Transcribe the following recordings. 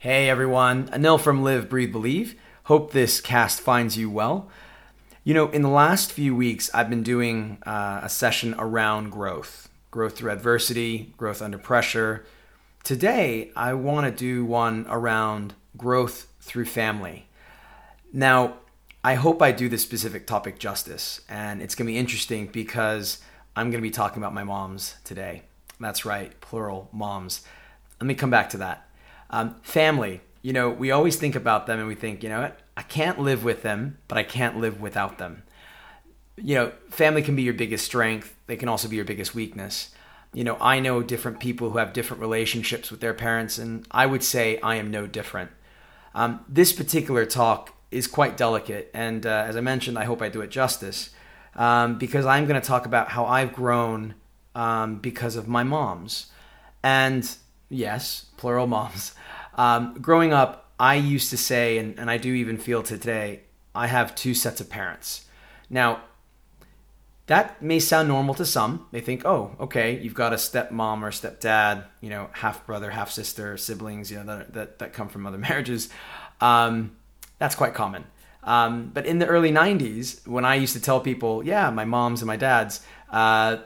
Hey everyone, Anil from Live, Breathe, Believe. Hope this cast finds you well. You know, in the last few weeks, I've been doing uh, a session around growth growth through adversity, growth under pressure. Today, I want to do one around growth through family. Now, I hope I do this specific topic justice, and it's going to be interesting because I'm going to be talking about my moms today. That's right, plural moms. Let me come back to that. Um, family, you know, we always think about them and we think, you know what, I can't live with them, but I can't live without them. You know, family can be your biggest strength, they can also be your biggest weakness. You know, I know different people who have different relationships with their parents, and I would say I am no different. Um, this particular talk is quite delicate, and uh, as I mentioned, I hope I do it justice um, because I'm going to talk about how I've grown um, because of my moms. And yes, plural moms. Um, growing up, I used to say, and, and I do even feel today, I have two sets of parents. Now, that may sound normal to some. They think, oh, okay, you've got a stepmom or stepdad, you know, half brother, half sister, siblings, you know, that, that, that come from other marriages. Um, that's quite common. Um, but in the early 90s, when I used to tell people, yeah, my mom's and my dad's, uh,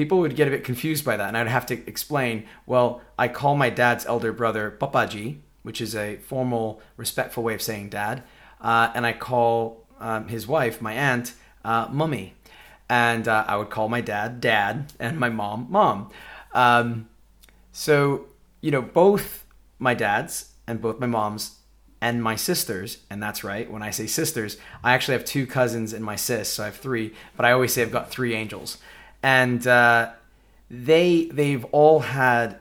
people would get a bit confused by that. And I'd have to explain, well, I call my dad's elder brother Papaji, which is a formal, respectful way of saying dad. Uh, and I call um, his wife, my aunt, uh, mummy. And uh, I would call my dad dad and my mom mom. Um, so, you know, both my dads and both my moms and my sisters, and that's right, when I say sisters, I actually have two cousins and my sis, so I have three, but I always say I've got three angels. And uh, they they've all had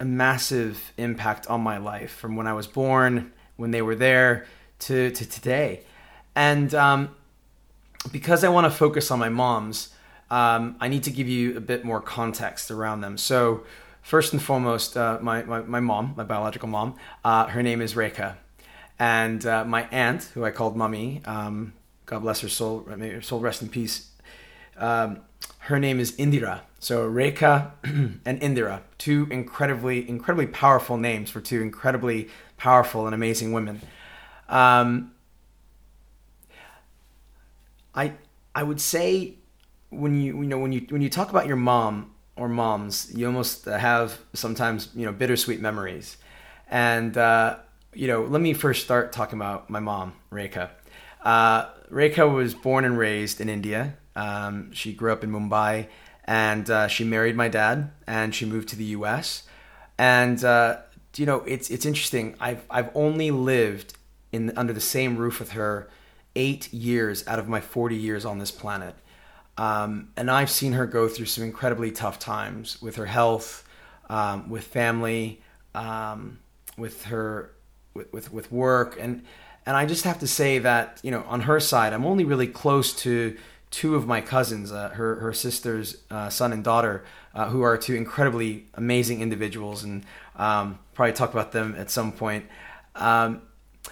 a massive impact on my life from when I was born, when they were there, to, to today. And um, because I want to focus on my moms, um, I need to give you a bit more context around them. So, first and foremost, uh, my, my, my, mom, my biological mom, uh, her name is Rekha. And uh, my aunt, who I called Mummy, um, God bless her soul, may her soul rest in peace. Um, her name is Indira. So Rekha and Indira, two incredibly, incredibly powerful names for two incredibly powerful and amazing women. Um, I I would say when you you know when you when you talk about your mom or moms, you almost have sometimes you know bittersweet memories, and uh, you know, let me first start talking about my mom, Rekha. Uh, Rekha was born and raised in India. Um, she grew up in Mumbai, and uh, she married my dad, and she moved to the U.S. And uh, you know, it's it's interesting. I've I've only lived in under the same roof with her eight years out of my forty years on this planet, um, and I've seen her go through some incredibly tough times with her health, um, with family, um, with her with, with, with work and and I just have to say that you know on her side I'm only really close to two of my cousins uh, her her sister's uh, son and daughter uh, who are two incredibly amazing individuals. And um, probably talk about them at some point. Um,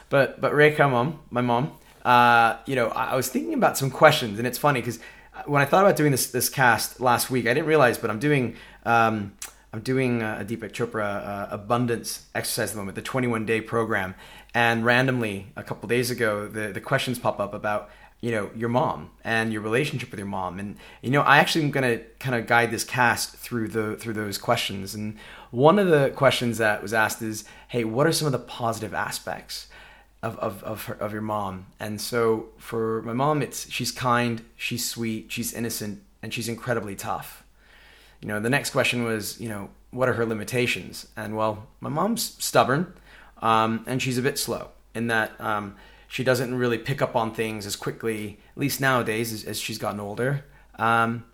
but but Rekha mom my mom uh, you know I, I was thinking about some questions. And it's funny because when I thought about doing this this cast last week I didn't realize but I'm doing um, I'm doing a Deepak Chopra uh, abundance exercise at the moment, the 21 day program. And randomly, a couple days ago, the, the questions pop up about you know your mom and your relationship with your mom. And you know i actually am going to kind of guide this cast through the through those questions. And one of the questions that was asked is hey what are some of the positive aspects of of of, her, of your mom? And so for my mom it's she's kind she's sweet she's innocent and she's incredibly tough you know, the next question was, you know, what are her limitations? And well, my mom's stubborn, um, and she's a bit slow in that um, she doesn't really pick up on things as quickly, at least nowadays, as, as she's gotten older. Um,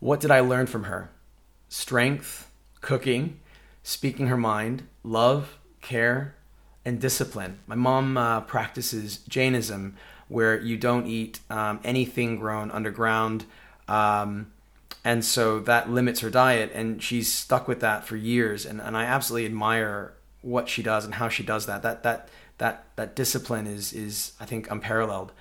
what did I learn from her? Strength, cooking, speaking her mind, love, care, and discipline. My mom uh, practices Jainism, where you don't eat um, anything grown underground. Um, and so that limits her diet and she's stuck with that for years and, and i absolutely admire what she does and how she does that that that that that discipline is is i think unparalleled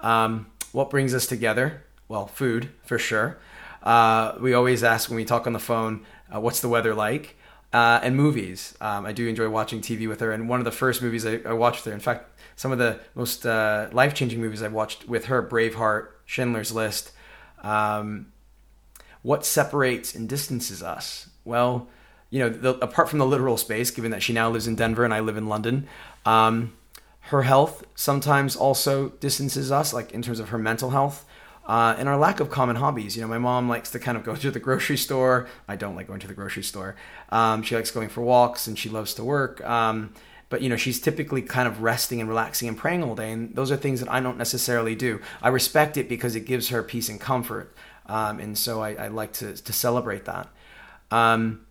um, what brings us together well food for sure uh, we always ask when we talk on the phone uh, what's the weather like uh, and movies. Um, I do enjoy watching TV with her. And one of the first movies I, I watched with her, in fact, some of the most uh, life changing movies I've watched with her Braveheart, Schindler's List. Um, what separates and distances us? Well, you know, the, apart from the literal space, given that she now lives in Denver and I live in London, um, her health sometimes also distances us, like in terms of her mental health. Uh, and our lack of common hobbies. You know, my mom likes to kind of go to the grocery store. I don't like going to the grocery store. Um, she likes going for walks and she loves to work. Um, but you know, she's typically kind of resting and relaxing and praying all day, and those are things that I don't necessarily do. I respect it because it gives her peace and comfort, um, and so I, I, like to to celebrate that. Um,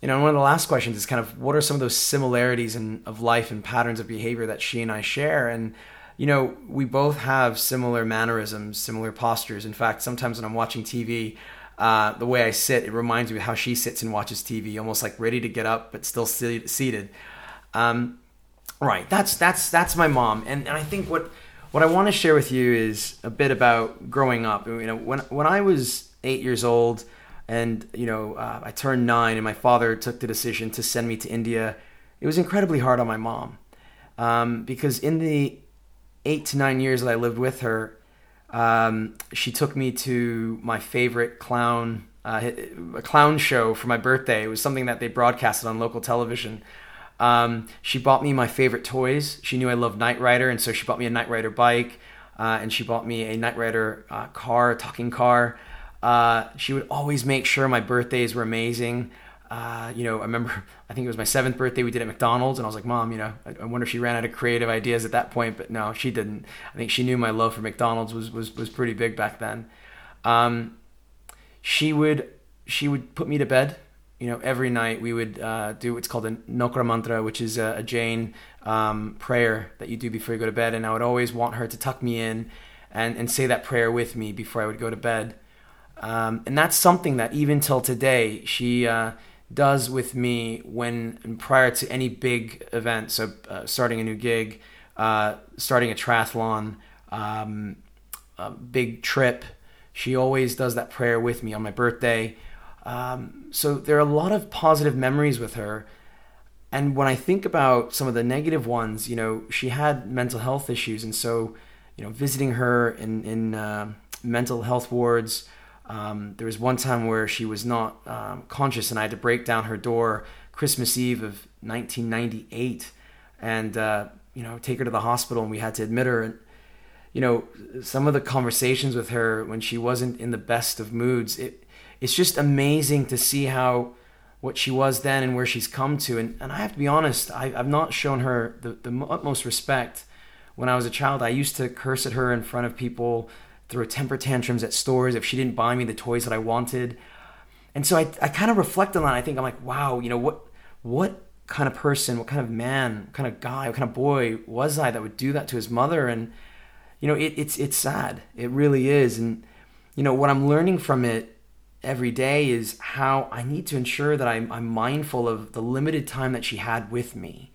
you know, one of the last questions is kind of what are some of those similarities in, of life and patterns of behavior that she and I share, and you know, we both have similar mannerisms, similar postures. In fact, sometimes when I'm watching TV, uh, the way I sit, it reminds me of how she sits and watches TV, almost like ready to get up but still seated. Um, right, that's that's that's my mom, and, and I think what what I want to share with you is a bit about growing up. You know, when when I was eight years old, and you know, uh, I turned nine, and my father took the decision to send me to India. It was incredibly hard on my mom um, because in the eight to nine years that I lived with her, um, she took me to my favorite clown uh, a clown show for my birthday. It was something that they broadcasted on local television. Um, she bought me my favorite toys. She knew I loved Knight Rider, and so she bought me a Knight Rider bike, uh, and she bought me a Knight Rider uh, car, a talking car. Uh, she would always make sure my birthdays were amazing. Uh, you know, I remember, I think it was my seventh birthday we did at McDonald's, and I was like, Mom, you know, I, I, wonder if she ran out of creative ideas at that point, but no, she didn't. I think she knew my love for McDonald's was was, was pretty big back then. Um, she would she would put me to bed. You know, every night we would uh, do what's called a Navkar mantra, which is a, a Jain um, prayer that you do before you go to bed, and I would always want her to tuck me in and and say that prayer with me before I would go to bed. Um, and that's something that even till today she uh, does with me when prior to any big event, so uh, starting a new gig, uh, starting a triathlon, um, a big trip. She always does that prayer with me on my birthday. Um, so there are a lot of positive memories with her. And when I think about some of the negative ones, you know, she had mental health issues. And so, you know, visiting her in, in uh, mental health wards, um, there was one time where she was not um, conscious, and I had to break down her door Christmas Eve of 1998, and uh, you know take her to the hospital, and we had to admit her. And you know some of the conversations with her when she wasn't in the best of moods, it it's just amazing to see how what she was then and where she's come to. And, and I have to be honest, I, have not shown her the, the utmost respect. When I was a child, I used to curse at her in front of people throw temper tantrums at stores if she didn't buy me the toys that I wanted. And so I, I kind of reflect on that. I think I'm like, wow, you know, what, what kind of person, what kind of man, what kind of guy, what kind of boy was I that would do that to his mother? And, you know, it, it's, it's sad. It really is. And, you know, what I'm learning from it every day is how I need to ensure that I'm, I'm mindful of the limited time that she had with me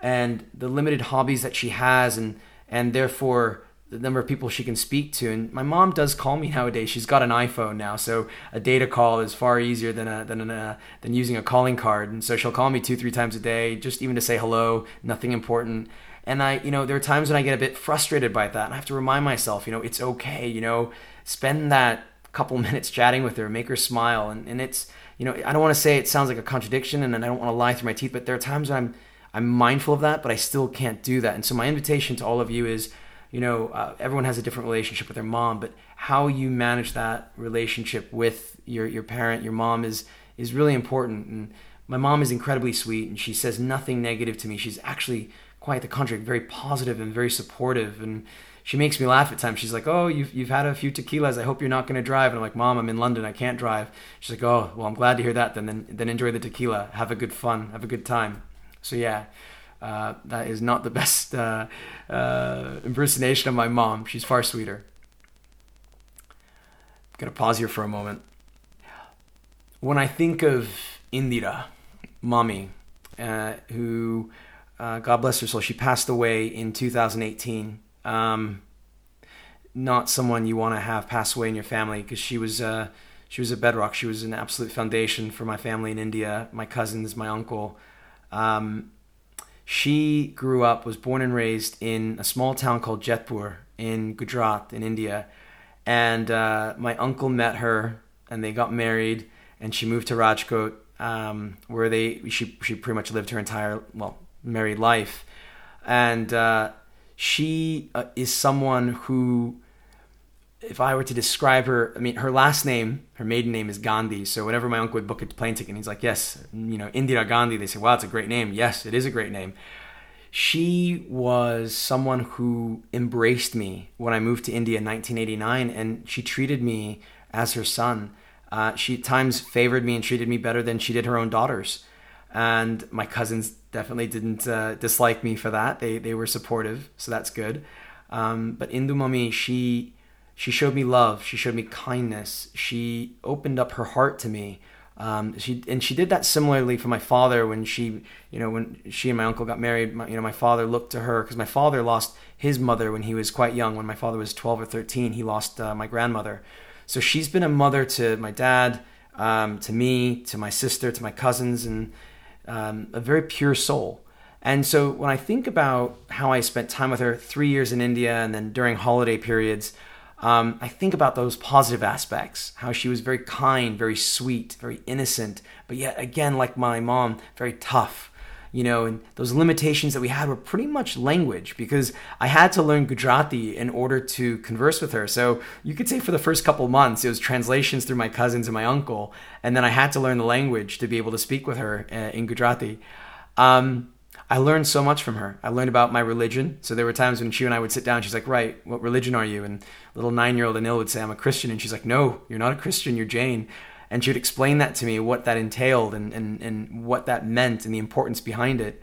and the limited hobbies that she has and, and therefore the number of people she can speak to. And my mom does call me nowadays. She's got an iPhone now, so a data call is far easier than a, than a, uh, than using a calling card. And so she'll call me two three times a day, just even to say hello, nothing important. And I, you know, there are times when I get a bit frustrated by that. And I have to remind myself, you know, it's okay. You know, spend that couple minutes chatting with her, make her smile, and, and it's, you know, I don't want to say it sounds like a contradiction, and I don't want to lie through my teeth, but there are times I'm I'm mindful of that, but I still can't do that. And so my invitation to all of you is you know, uh, everyone has a different relationship with their mom, but how you manage that relationship with your, your parent, your mom is, is really important. And my mom is incredibly sweet and she says nothing negative to me. She's actually quite the contrary, very positive and very supportive. And she makes me laugh at times. She's like, "Oh, you've you've had a few tequilas. I hope you're not going to drive." And I'm like, "Mom, I'm in London. I can't drive." She's like, "Oh, well, I'm glad to hear that. Then then, then enjoy the tequila. Have a good fun. Have a good time." So yeah, uh, that is not the best uh, uh, impersonation of my mom. She's far sweeter. I'm gonna pause here for a moment. When I think of Indira, mommy, uh, who, uh, God bless her soul, she passed away in 2018. Um, not someone you want to have pass away in your family because she was she was a bedrock. She was an absolute foundation for my family in India, my cousins, my uncle. Um, she grew up, was born and raised in a small town called Jodhpur in Gujarat in India, and uh, my uncle met her, and they got married, and she moved to Rajkot, um, where they she she pretty much lived her entire well married life, and uh, she uh, is someone who if I were to describe her, I mean, her last name, her maiden name is Gandhi. So whenever my uncle would book a plane ticket, he's like, "Yes, you know, Indira Gandhi." They say, "Wow, it's a great name." Yes, it is a great name. She was someone who embraced me when I moved to India in 1989, and she treated me as her son. Uh, she at times favored me and treated me better than she did her own daughters. And my cousins definitely didn't uh, dislike me for that. They they were supportive, so that's good. Um, but Indu Mummy, she she showed me love. She showed me kindness. She opened up her heart to me. Um, she and she did that similarly for my father when she, you know, when she and my uncle got married. My, you know, my father looked to her because my father lost his mother when he was quite young. When my father was twelve or thirteen, he lost uh, my grandmother. So she's been a mother to my dad, um, to me, to my sister, to my cousins, and um, a very pure soul. And so when I think about how I spent time with her, three years in India, and then during holiday periods um, I think about those positive aspects, how she was very kind, very sweet, very innocent, but yet again, like my mom, very tough. You know, and those limitations that we had were pretty much language because I had to learn Gujarati in order to converse with her. So you could say for the first couple months, it was translations through my cousins and my uncle, and then I had to learn the language to be able to speak with her uh, in Gujarati. Um, I learned so much from her. I learned about my religion. So there were times when she and I would sit down. She's like, "Right, what religion are you?" And little nine-year-old Anil would say, "I'm a Christian," and she's like, "No, you're not a Christian. You're Jain." And she would explain that to me, what that entailed, and and and what that meant, and the importance behind it.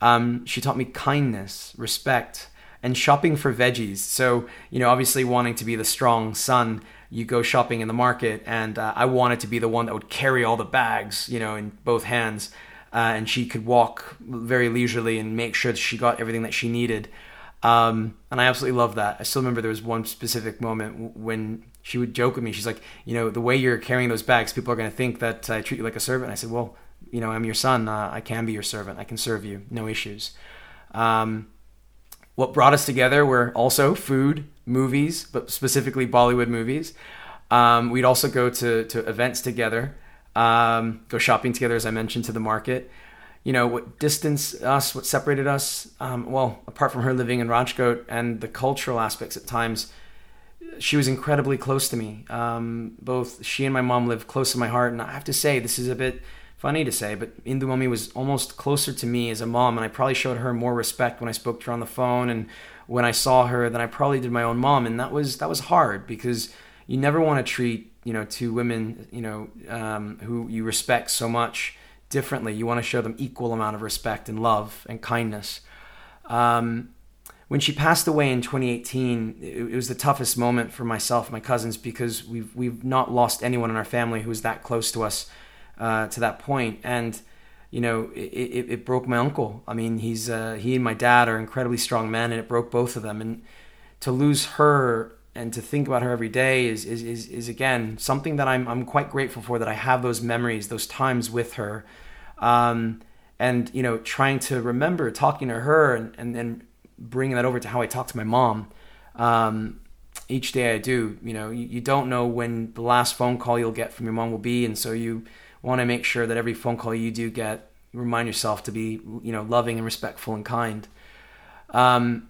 Um, she taught me kindness, respect, and shopping for veggies. So you know, obviously wanting to be the strong son, you go shopping in the market, and uh, I wanted to be the one that would carry all the bags, you know, in both hands uh, and she could walk very leisurely and make sure that she got everything that she needed. Um, and I absolutely love that. I still remember there was one specific moment when she would joke with me. She's like, you know, the way you're carrying those bags, people are going to think that I treat you like a servant. I said, well, you know, I'm your son. Uh, I can be your servant. I can serve you. No issues. Um, what brought us together were also food, movies, but specifically Bollywood movies. Um, we'd also go to, to events together um, go shopping together, as I mentioned, to the market. You know, what distanced us, what separated us, um, well, apart from her living in Rajkot and the cultural aspects at times, she was incredibly close to me. Um, both she and my mom lived close to my heart. And I have to say, this is a bit funny to say, but Indu Mummy was almost closer to me as a mom. And I probably showed her more respect when I spoke to her on the phone and when I saw her than I probably did my own mom. And that was, that was hard because you never want to treat you know two women you know um, who you respect so much differently you want to show them equal amount of respect and love and kindness um, when she passed away in 2018 it, was the toughest moment for myself my cousins because we've we've not lost anyone in our family who was that close to us uh, to that point. and you know it, it, it broke my uncle i mean he's uh, he and my dad are incredibly strong men and it broke both of them and to lose her and to think about her every day is, is, is, is, again something that I'm, I'm quite grateful for that I have those memories, those times with her. Um, and, you know, trying to remember talking to her and, and then bringing that over to how I talk to my mom. Um, each day I do, you know, you, you don't know when the last phone call you'll get from your mom will be. And so you want to make sure that every phone call you do get, remind yourself to be, you know, loving and respectful and kind. Um,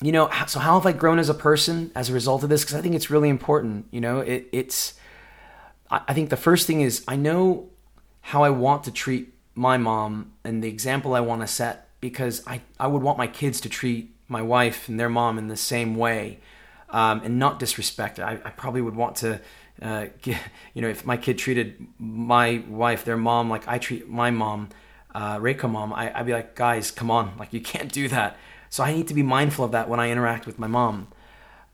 you know, so how have I grown as a person as a result of this? Because I think it's really important. You know, it, it's, I think the first thing is I know how I want to treat my mom and the example I want to set because I, I would want my kids to treat my wife and their mom in the same way um, and not disrespect it. I, I probably would want to, uh, get, you know, if my kid treated my wife, their mom, like I treat my mom, uh, mom, I, I'd be like, guys, come on, like you can't do that. So I need to be mindful of that when I interact with my mom.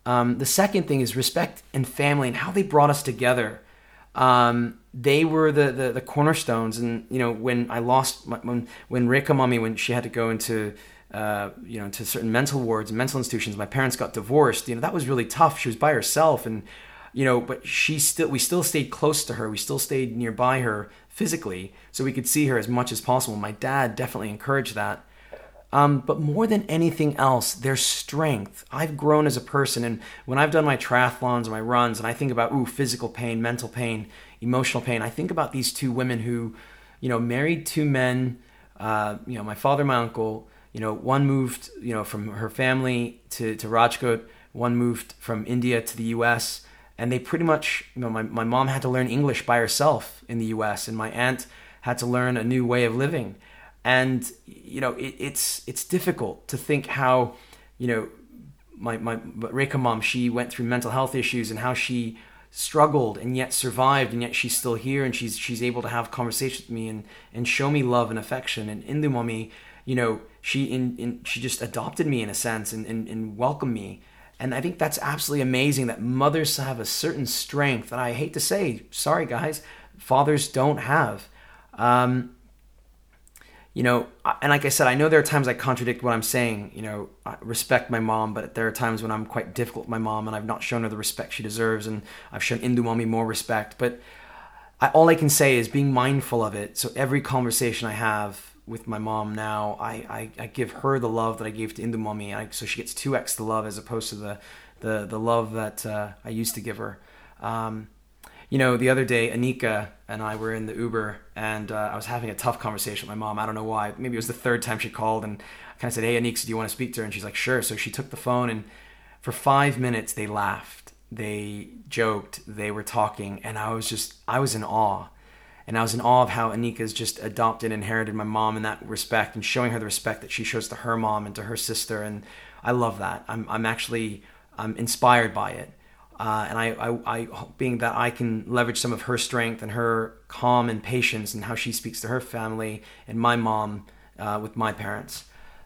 Um, the second thing is respect and family and how they brought us together. Um, they were the, the, the cornerstones, and you know when I lost my, when when Rika mommy when she had to go into uh, you know to certain mental wards and mental institutions, my parents got divorced. You know that was really tough. She was by herself, and you know, but she still, we still stayed close to her. We still stayed nearby her physically so we could see her as much as possible. My dad definitely encouraged that. Um, but more than anything else, their strength. I've grown as a person, and when I've done my triathlons my runs, and I think about ooh, physical pain, mental pain, emotional pain, I think about these two women who, you know, married two men. Uh, you know, my father, my uncle. You know, one moved, you know, from her family to to Rajkot. One moved from India to the U.S and they pretty much you know my, my mom had to learn english by herself in the us and my aunt had to learn a new way of living and you know it, it's it's difficult to think how you know my my Rekha mom she went through mental health issues and how she struggled and yet survived and yet she's still here and she's she's able to have conversations with me and and show me love and affection and Indu mommy you know she in, in she just adopted me in a sense and, and, and welcomed me and I think that's absolutely amazing that mothers have a certain strength that I hate to say, sorry guys, fathers don't have. Um, you know, and like I said, I know there are times I contradict what I'm saying. You know, I respect my mom, but there are times when I'm quite difficult with my mom and I've not shown her the respect she deserves, and I've shown Indu mommy more respect. But I, all I can say is being mindful of it. So every conversation I have with my mom now, I, I, I give her the love that I gave to Indu mommy, I, so she gets two x the love as opposed to the the the love that uh, I used to give her. Um, you know, the other day, Anika and I were in the Uber, and uh, I was having a tough conversation with my mom. I don't know why. Maybe it was the third time she called, and I kind of said, "Hey, Anika, do you want to speak to her?" And she's like, "Sure." So she took the phone, and for five minutes they laughed, they joked, they were talking, and I was just, I was in awe and I was in awe of how Anika's just adopted and inherited my mom in that respect and showing her the respect that she shows to her mom and to her sister. And I love that. I'm, I'm actually I'm inspired by it. Uh, and I, I, I, being that I can leverage some of her strength and her calm and patience and how she speaks to her family and my mom uh, with my parents,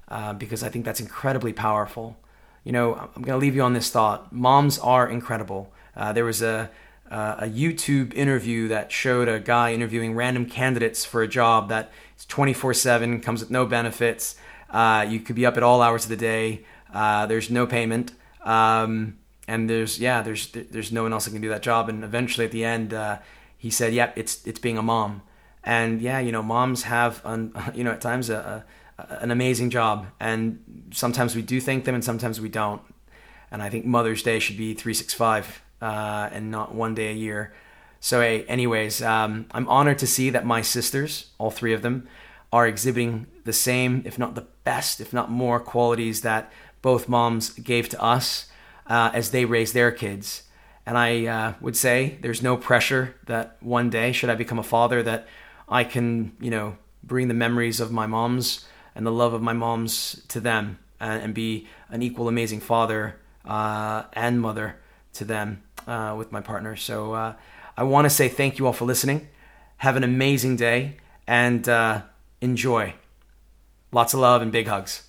uh, because I think that's incredibly powerful. You know, I'm going to leave you on this thought. Moms are incredible. Uh, there was a, a YouTube interview that showed a guy interviewing random candidates for a job that is 24 7, comes with no benefits. Uh, you could be up at all hours of the day. Uh, there's no payment. Um, and there's, yeah, there's, there's no one else that can do that job. And eventually at the end, uh, he said, yep, yeah, it's, it's being a mom. And yeah, you know, moms have, you know, at times a, a, an amazing job. And sometimes we do thank them and sometimes we don't. And I think Mother's Day should be 365 uh, and not one day a year. So, hey, anyways, um, I'm honored to see that my sisters, all three of them, are exhibiting the same, if not the best, if not more qualities that both moms gave to us uh, as they raise their kids. And I uh, would say there's no pressure that one day, should I become a father, that I can, you know, bring the memories of my moms and the love of my moms to them and, and be an equal amazing father uh, and mother to them uh, with my partner. So uh, I want to say thank you all for listening. Have an amazing day and uh, enjoy. Lots of love and big hugs.